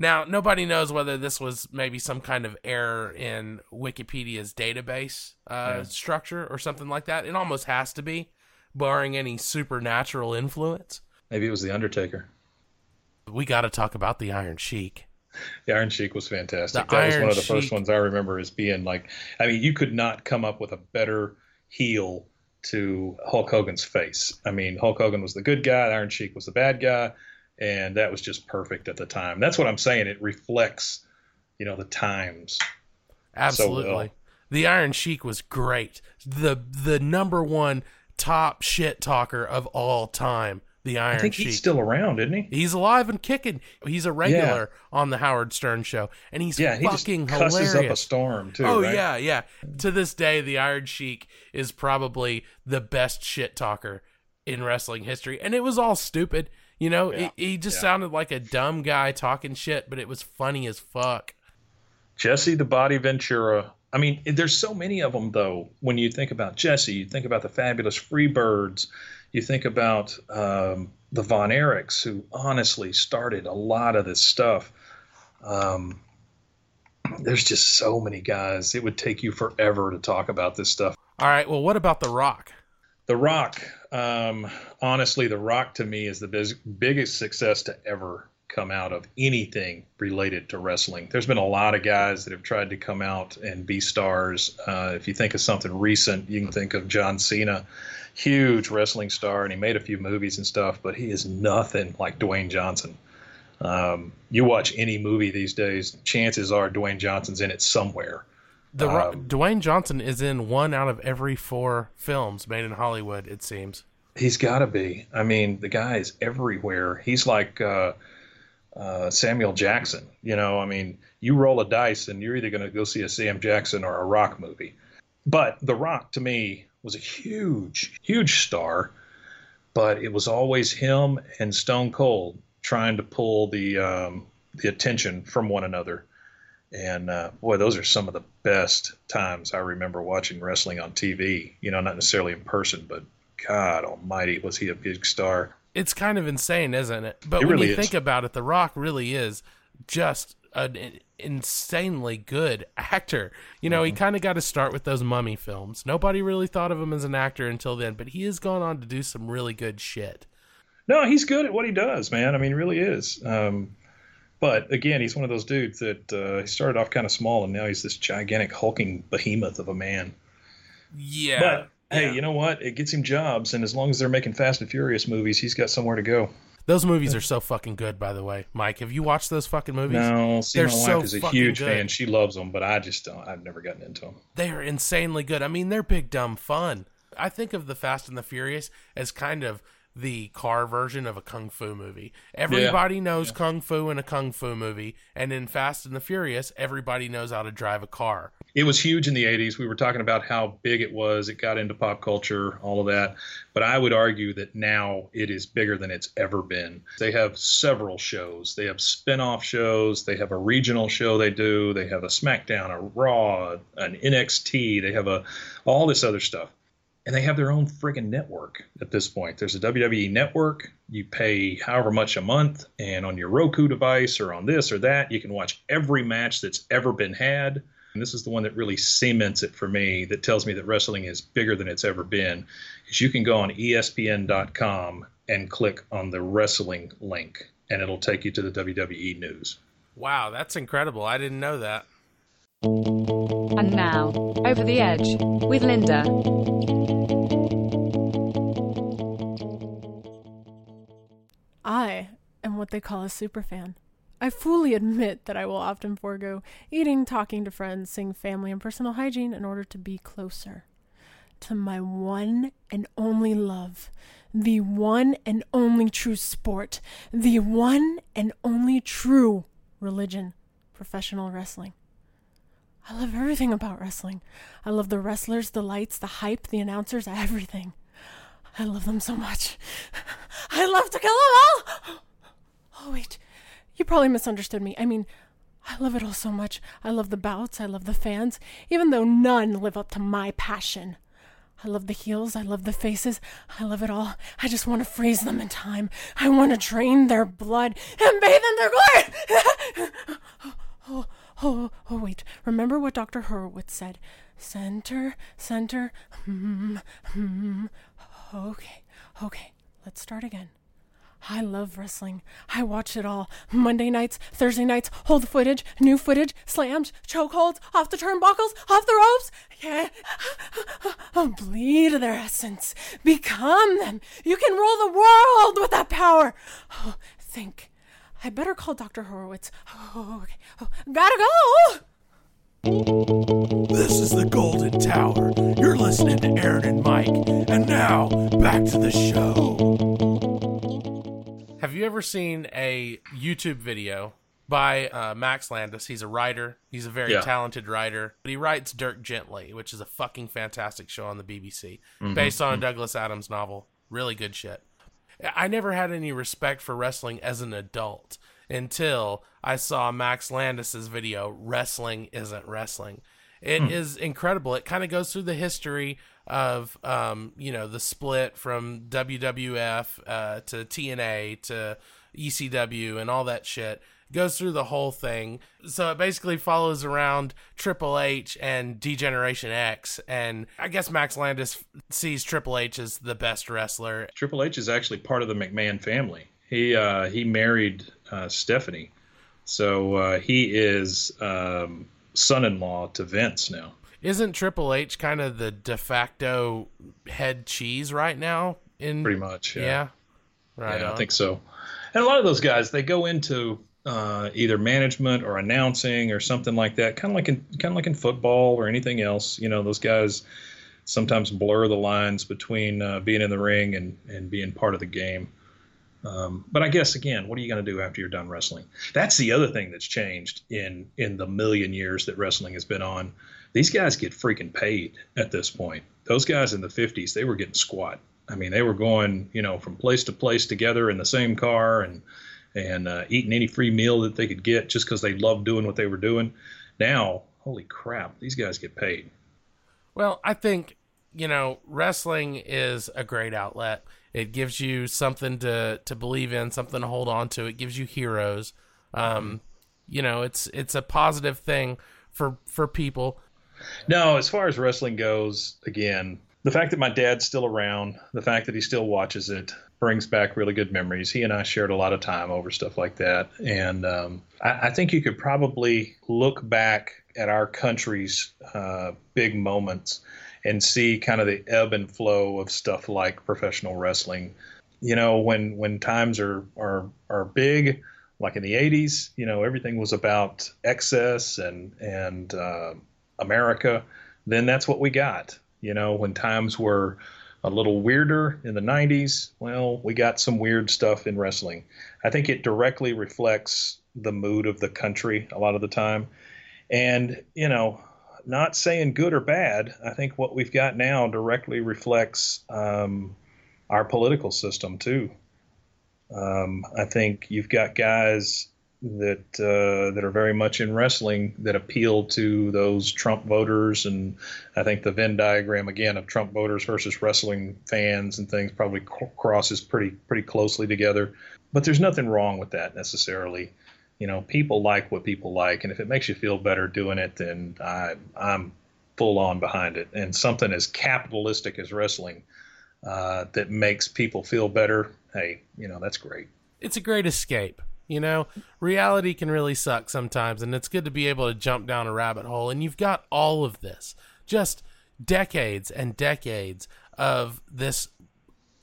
Now, nobody knows whether this was maybe some kind of error in Wikipedia's database uh, Yeah. structure or something like that. It almost has to be, barring any supernatural influence. Maybe it was the Undertaker. We got to talk about the Iron Sheik. The Iron Sheik was fantastic. The that was one of the first ones I remember as being like, I mean, you could not come up with a better heel to Hulk Hogan's face. I mean, Hulk Hogan was the good guy, Iron Sheik was the bad guy, and that was just perfect at the time. That's what I'm saying. It reflects, you know, the times. Absolutely. So well. The Iron Sheik was great. The the number one top shit talker of all time. The Iron I think Sheik. he's still around, isn't he? He's alive and kicking. He's a regular on the Howard Stern show, and he's Yeah, he just fucking cusses hilarious. up a storm too. oh right? yeah, yeah. To this day, the Iron Sheik is probably the best shit talker in wrestling history, and it was all stupid. You know, Yeah, he, he just yeah. sounded like a dumb guy talking shit, but it was funny as fuck. Jesse the Body Ventura. I mean, there's so many of them though. When you think about Jesse, you think about the fabulous Freebirds, you think about um, the Von Erichs, who honestly started a lot of this stuff. Um, there's just so many guys. It would take you forever to talk about this stuff. All right, well, what about The Rock? The Rock, um, honestly, The Rock to me is the biz- biggest success to ever come out of anything related to wrestling. There's been a lot of guys that have tried to come out and be stars. Uh, if you think of something recent, you can think of John Cena, huge wrestling star, and he made a few movies and stuff, but he is nothing like Dwayne Johnson. Um, you watch any movie these days, chances are Dwayne Johnson's in it somewhere. The Um, Dwayne Johnson is in one out of every four films made in Hollywood. It seems. He's got to be. I mean, the guy is everywhere. He's like uh, uh, Samuel Jackson. You know, I mean, you roll a dice and you're either going to go see a Sam Jackson or a Rock movie. But The Rock, to me, was a huge, huge star. But it was always him and Stone Cold trying to pull the um, the attention from one another. And uh, boy, those are some of the best times I remember watching wrestling on TV. You know, not necessarily in person, but God Almighty, was he a big star? It's kind of insane, isn't it? But It when really you is. think about it, The Rock really is just an insanely good actor. You know, he Mm-hmm. kind of got to start with those mummy films. Nobody really thought of him as an actor until then, but he has gone on to do some really good shit. No, he's good at what he does, man. I mean, he really is. Um, but again, he's one of those dudes that uh, he started off kind of small, and now he's this gigantic hulking behemoth of a man. Yeah. But hey, you know what? It gets him jobs, and as long as they're making Fast and Furious movies, he's got somewhere to go. Those movies are so fucking good, by the way. Mike, have you watched those fucking movies? No, see, They're my wife so is a huge good. fan. She loves them, but I just don't. I've never gotten into them. They are insanely good. I mean, they're big dumb fun. I think of the Fast and the Furious as kind of the car version of a kung fu movie. Everybody knows kung fu in a kung fu movie, and in Fast and the Furious, everybody knows how to drive a car. It was huge in the 80s. We were talking about how big it was. It got into pop culture, all of that. But I would argue that now it is bigger than it's ever been. They have several shows. They have spin off shows. They have a regional show they do. They have a SmackDown, a Raw, an NXT. They have a all this other stuff. And they have their own friggin' network at this point. There's a WWE network. You pay however much a month, and on your Roku device or on this or that, you can watch every match that's ever been had. And this is the one that really cements it for me, that tells me that wrestling is bigger than it's ever been. Is you can go on ESPN.com and click on the wrestling link, and it'll take you to the WWE news. Wow, that's incredible. I didn't know that. And now, Over the Edge, with Linda. What they call a superfan. I fully admit that I will often forego eating, talking to friends, seeing family, and personal hygiene in order to be closer to my one and only love, the one and only true sport, the one and only true religion, professional wrestling. I love everything about wrestling. I love the wrestlers, the lights, the hype, the announcers, everything. I love them so much. I love to kill them all! Oh, wait. You probably misunderstood me. I mean, I love it all so much. I love the bouts. I love the fans, even though none live up to my passion. I love the heels. I love the faces. I love it all. I just want to freeze them in time. I want to drain their blood and bathe in their glory. oh, oh, oh, oh, wait. Remember what Dr. Horowitz said. Center, center, hmm, hmm. Okay, okay. Let's start again. I love wrestling. I watch it all. Monday nights, Thursday nights, hold footage, new footage, slams, chokeholds, off the turnbuckles, off the ropes. Yeah. Bleed their essence. Become them. You can rule the world with that power. Oh, think. I better call Dr. Horowitz. Oh, okay. Oh, gotta go. This is the Golden Tower. You're listening to Aaron and Mike. And now, back to the show. Have you ever seen a YouTube video by uh, Max Landis? He's a writer. He's a very Yeah. talented writer, but he writes Dirk Gently, which is a fucking fantastic show on the BBC, Mhm. based on a Mhm. Douglas Adams novel. Really good shit. I never had any respect for wrestling as an adult until I saw Max Landis's video, Wrestling Isn't Wrestling. It is Hmm. incredible. It kind of goes through the history of, um, you know, the split from WWF uh, to TNA to ECW and all that shit. Goes through the whole thing. So it basically follows around Triple H and D-Generation X. And I guess Max Landis sees Triple H as the best wrestler. Triple H is actually part of the McMahon family. He uh, he married uh, Stephanie, so uh, he is um, son-in-law to Vince now. Isn't Triple H kind of the de facto head cheese right now? In Pretty much, yeah. yeah. Right. yeah, I think so. And a lot of those guys, they go into uh, either management or announcing or something like that, kind of like in kind of like in football or anything else. You know, those guys sometimes blur the lines between uh, being in the ring and and being part of the game. Um, but I guess again, what are you going to do after you're done wrestling? That's the other thing that's changed in in the million years that wrestling has been on. These guys get freaking paid at this point. Those guys in the 50s, they were getting squat. I mean, they were going, you know, from place to place together in the same car and and uh, eating any free meal that they could get just because they loved doing what they were doing. Now, holy crap, these guys get paid. Well, I think you know wrestling is a great outlet. It gives you something to to believe in, something to hold on to. It gives you heroes. Um, you know, it's it's a positive thing for for people. No, as far as wrestling goes, again, the fact that my dad's still around, the fact that he still watches it, brings back really good memories. He and I shared a lot of time over stuff like that, and um, I, I think you could probably look back at our country's uh, big moments and see kind of the ebb and flow of stuff like professional wrestling. You know, when when times are are are big, like in the '80s, you know, everything was about excess and and uh, America. Then that's what we got. You know, when times were a little weirder in the 90s, well, we got some weird stuff in wrestling. I think it directly reflects the mood of the country a lot of the time. And, you know, not saying good or bad, I think what we've got now directly reflects um, our political system, too. Um, I think you've got guys that uh, that are very much in wrestling that appeal to those Trump voters, and I think the Venn diagram again of Trump voters versus wrestling fans and things probably crosses pretty pretty closely together. But there's nothing wrong with that necessarily. You know, people like what people like, and if it makes you feel better doing it, then I, I'm full on behind it. And something as capitalistic as wrestling uh, that makes people feel better, hey, you know, that's great. It's a great escape. You know, reality can really suck sometimes, and it's good to be able to jump down a rabbit hole. And you've got all of this, just decades and decades of this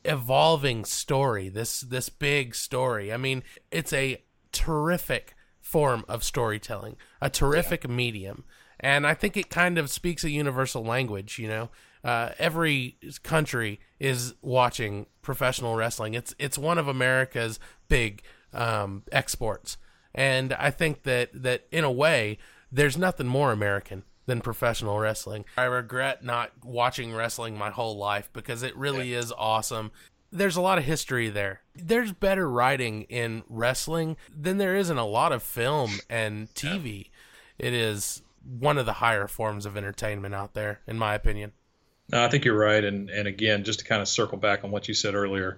evolving story, this this big story. I mean, it's a terrific form of storytelling, a terrific medium, and I think it kind of speaks a universal language. You know, uh, every country is watching professional wrestling. It's it's one of America's big um, exports, and I think that that in a way, there's nothing more American than professional wrestling. I regret not watching wrestling my whole life because it really is awesome. There's a lot of history there. There's better writing in wrestling than there is in a lot of film and TV. It is one of the higher forms of entertainment out there, in my opinion. No, I think you're right. And and again, just to kind of circle back on what you said earlier,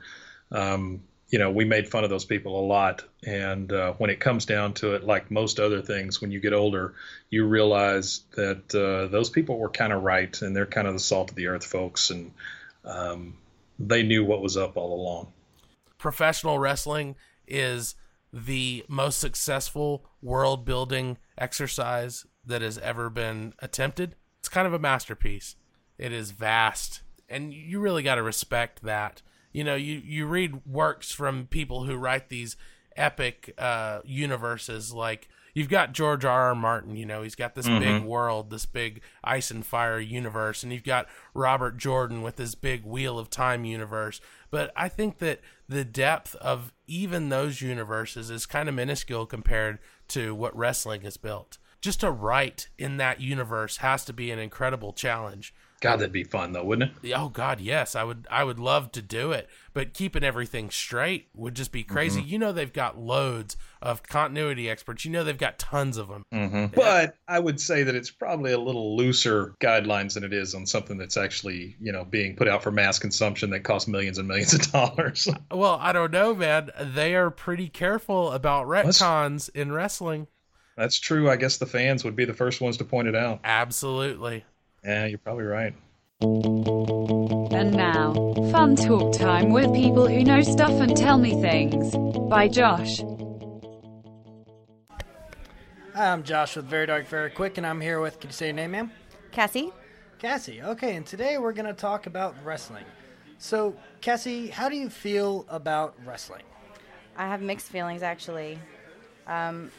um, you know, we made fun of those people a lot. And uh, when it comes down to it, like most other things, when you get older, you realize that uh, those people were kind of right, and they're kind of the salt of the earth folks, and um, they knew what was up all along. Professional wrestling is the most successful world building exercise that has ever been attempted. It's kind of a masterpiece. It is vast, and you really got to respect that. You know, you you read works from people who write these epic uh, universes like you've got George R. R. Martin, you know, he's got this Mhm. big world, this big ice and fire universe, and you've got Robert Jordan with his big Wheel of Time universe. But I think that the depth of even those universes is kind of minuscule compared to what wrestling has built. Just to write in that universe has to be an incredible challenge. God, that'd be fun though, wouldn't it? Oh God, yes, I would. I would love to do it, but keeping everything straight would just be crazy. Mhm. You know, they've got loads of continuity experts. You know, they've got tons of them. Mm-hmm. But I would say that it's probably a little looser guidelines than it is on something that's actually, you know, being put out for mass consumption that costs millions and millions of dollars. Well, I don't know, man. They are pretty careful about retcons in wrestling. That's true. I guess the fans would be the first ones to point it out. Absolutely. Yeah, you're probably right. And now, fun talk time with people who know stuff and tell me things. By Josh. Hi, I'm Josh with Very Dark, Very Quick, and I'm here with, can you say your name, ma'am? Cassie. Cassie, okay, and today we're going to talk about wrestling. So, Cassie, how do you feel about wrestling? I have mixed feelings actually. Um,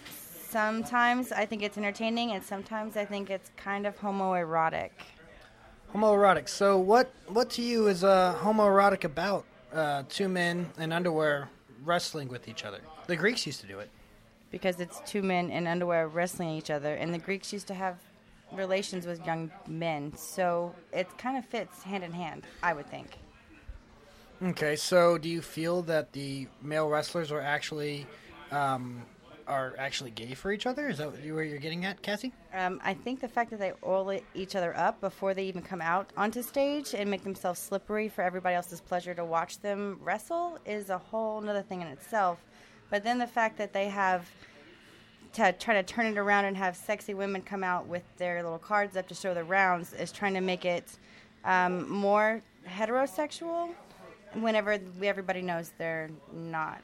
sometimes I think it's entertaining, and sometimes I think it's kind of homoerotic. Homoerotic. So, what what to you is uh, homoerotic about uh, two men in underwear wrestling with each other? The Greeks used to do it. Because it's two men in underwear wrestling each other, and the Greeks used to have relations with young men, so it kind of fits hand in hand, I would think. Okay, so do you feel that the male wrestlers are actually um, are actually gay for each other? Is that where you're getting at, Cassie? Um, I think the fact that they oil each other up before they even come out onto stage and make themselves slippery for everybody else's pleasure to watch them wrestle is a whole other thing in itself. But then the fact that they have to try to turn it around and have sexy women come out with their little cards up to show their rounds is trying to make it um, more heterosexual whenever everybody knows they're not.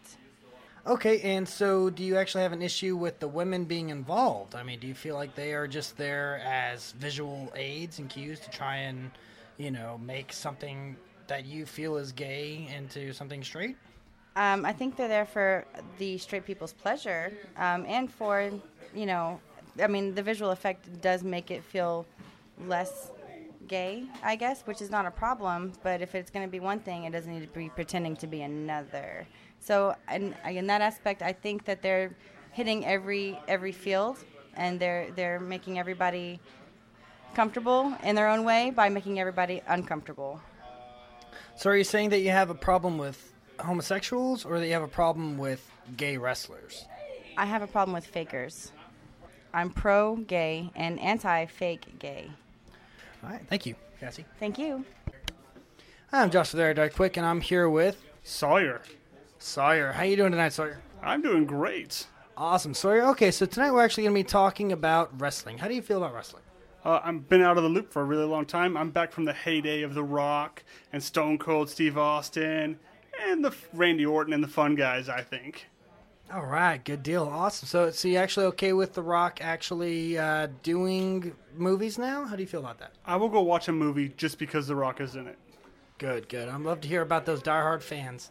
Okay, and so do you actually have an issue with the women being involved? I mean, do you feel like they are just there as visual aids and cues to try and, you know, make something that you feel is gay into something straight? Um, I think they're there for the straight people's pleasure um, and for, you know, I mean, the visual effect does make it feel less gay, I guess, which is not a problem. But if it's going to be one thing, it doesn't need to be pretending to be another. So, in, in that aspect, I think that they're hitting every every field, and they're they're making everybody comfortable in their own way by making everybody uncomfortable. So are you saying that you have a problem with homosexuals or that you have a problem with gay wrestlers? I have a problem with fakers. I'm pro gay and anti fake gay. All right, thank you, Cassie. Thank you. Hi, I'm Josh Dark Quick, and I'm here with Sawyer. Sawyer. How you doing tonight, Sawyer? I'm doing great. Awesome, Sawyer. Okay, so tonight we're actually going to be talking about wrestling. How do you feel about wrestling? Uh, I've been out of the loop for a really long time. I'm back from the heyday of The Rock and Stone Cold Steve Austin and the Randy Orton and the Fun Guys. I think. All right, good deal. Awesome. So, so you actually okay with The Rock actually uh, doing movies now? How do you feel about that? I will go watch a movie just because The Rock is in it. Good, good. I'd love to hear about those diehard fans.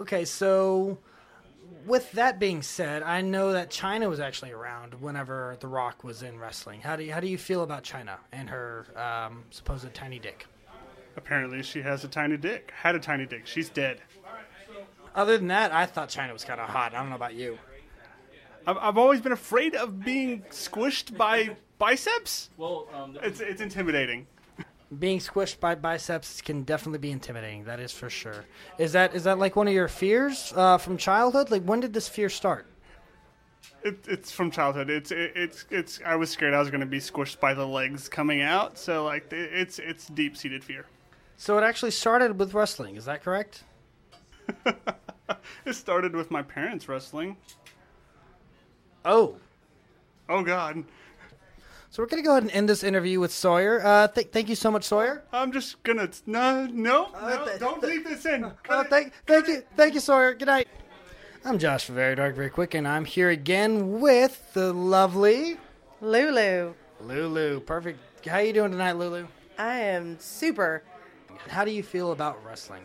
Okay, so with that being said, I know that Chyna was actually around whenever The Rock was in wrestling. How do you, how do you feel about Chyna and her um, supposed tiny dick? Apparently, she has a tiny dick. Had a tiny dick. She's dead. Other than that, I thought Chyna was kind of hot. I don't know about you. I've, I've always been afraid of being squished by biceps. Well, um, it's it's intimidating. Being squished by biceps can definitely be intimidating. That is for sure. Is that is that like one of your fears uh, from childhood? Like when did this fear start? It, it's from childhood. It's it, it's it's. I was scared I was going to be squished by the legs coming out. So like it- it's it's deep seated fear. So it actually started with wrestling. Is that correct? It started with my parents wrestling. Oh. Oh God. So we're gonna go ahead and end this interview with Sawyer. Uh, th- thank you so much, Sawyer. I'm just gonna no no no. Don't leave this in. Uh, thank, thank you, thank you, Sawyer. Good night. I'm Josh from Very Dark, Very Quick, and I'm here again with the lovely Lulu. Lulu. Perfect. How are you doing tonight, Lulu? I am super. How do you feel about wrestling?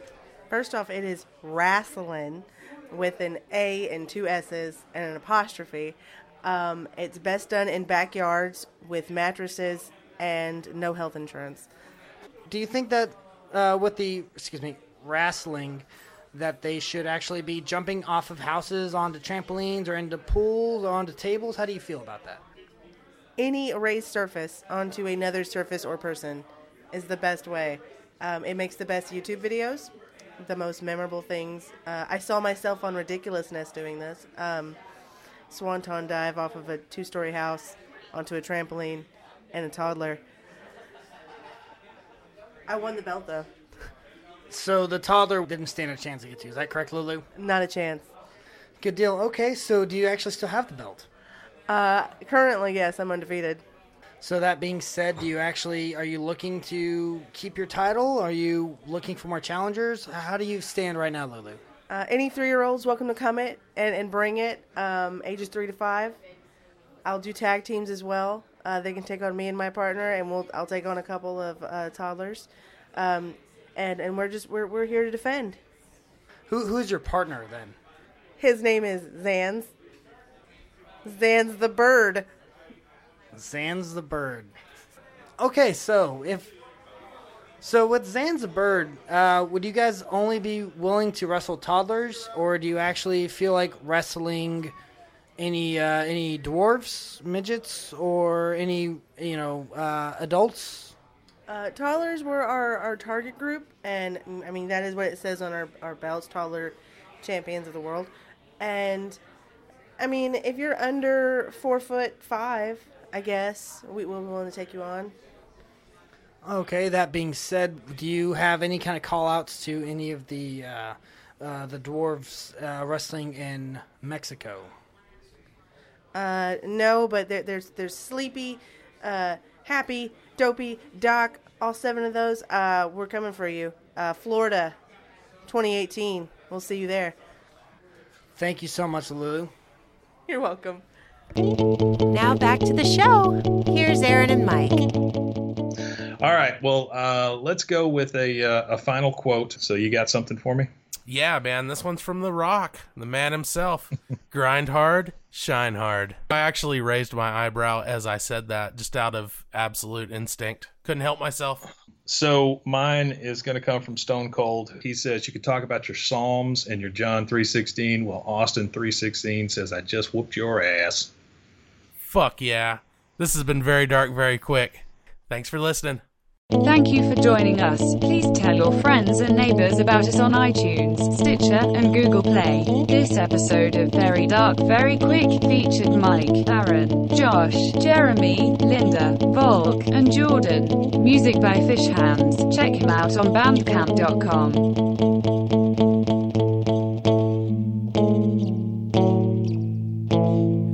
First off, it is wrestling with an A and two S's and an apostrophe. Um, it's best done in backyards with mattresses and no health insurance. Do you think that uh, with the excuse me wrestling that they should actually be jumping off of houses onto trampolines or into pools or onto tables? How do you feel about that? Any raised surface onto another surface or person is the best way. Um, it makes the best YouTube videos, the most memorable things. Uh, I saw myself on Ridiculousness doing this. Um, swanton dive off of a two story house onto a trampoline and a toddler. I won the belt though. So the toddler didn't stand a chance against you. Is that correct, Lulu? Not a chance. Good deal. Okay, so do you actually still have the belt? Uh, currently, yes, I'm undefeated. So that being said, do you actually are you looking to keep your title? Are you looking for more challengers? How do you stand right now, Lulu? Uh, any three year olds welcome to come it and, and bring it. Um, ages three to five. I'll do tag teams as well. Uh, they can take on me and my partner, and we'll I'll take on a couple of uh, toddlers. Um, and and we're just we're we're here to defend. Who who's your partner then? His name is Zans. Zans the bird. Zan's the bird. Okay, so if so with bird, uh, would you guys only be willing to wrestle toddlers, or do you actually feel like wrestling any uh, any dwarfs, midgets, or any you know uh, adults? Uh, toddlers were our, our target group, and mm, I mean that is what it says on our, our belts, toddler champions of the world. And I mean, if you're under four foot five, I guess we, we're willing to take you on. Okay, that being said, do you have any kind of call outs to any of the uh, uh, the dwarves uh, wrestling in Mexico? Uh, no, but there, there's there's sleepy, uh, happy, dopey, doc. All seven of those. Uh, we're coming for you. Uh, Florida, 2018. We'll see you there. Thank you so much, Lulu. You're welcome. Now back to the show. Here's Aaron and Mike. All right. Well, uh, let's go with a uh, a final quote. So you got something for me? Yeah, man, this one's from The Rock, the man himself. Grind hard, shine hard. I actually raised my eyebrow as I said that, just out of absolute instinct. Couldn't help myself. So mine is going to come from Stone Cold. He says you could talk about your Psalms and your John 3:16. Well, Austin 3:16 says I just whooped your ass. Fuck yeah. This has been very dark, very quick. Thanks for listening. Thank you for joining us. Please tell your friends and neighbors about us on iTunes, Stitcher, and Google Play. This episode of Very Dark Very Quick featured Mike, Aaron, Josh, Jeremy, Linda, Volk, and Jordan. Music by Fish Hands. Check him out on bandcamp.com.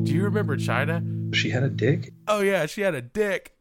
Do you remember Chyna? She had a dick? Oh, yeah, she had a dick.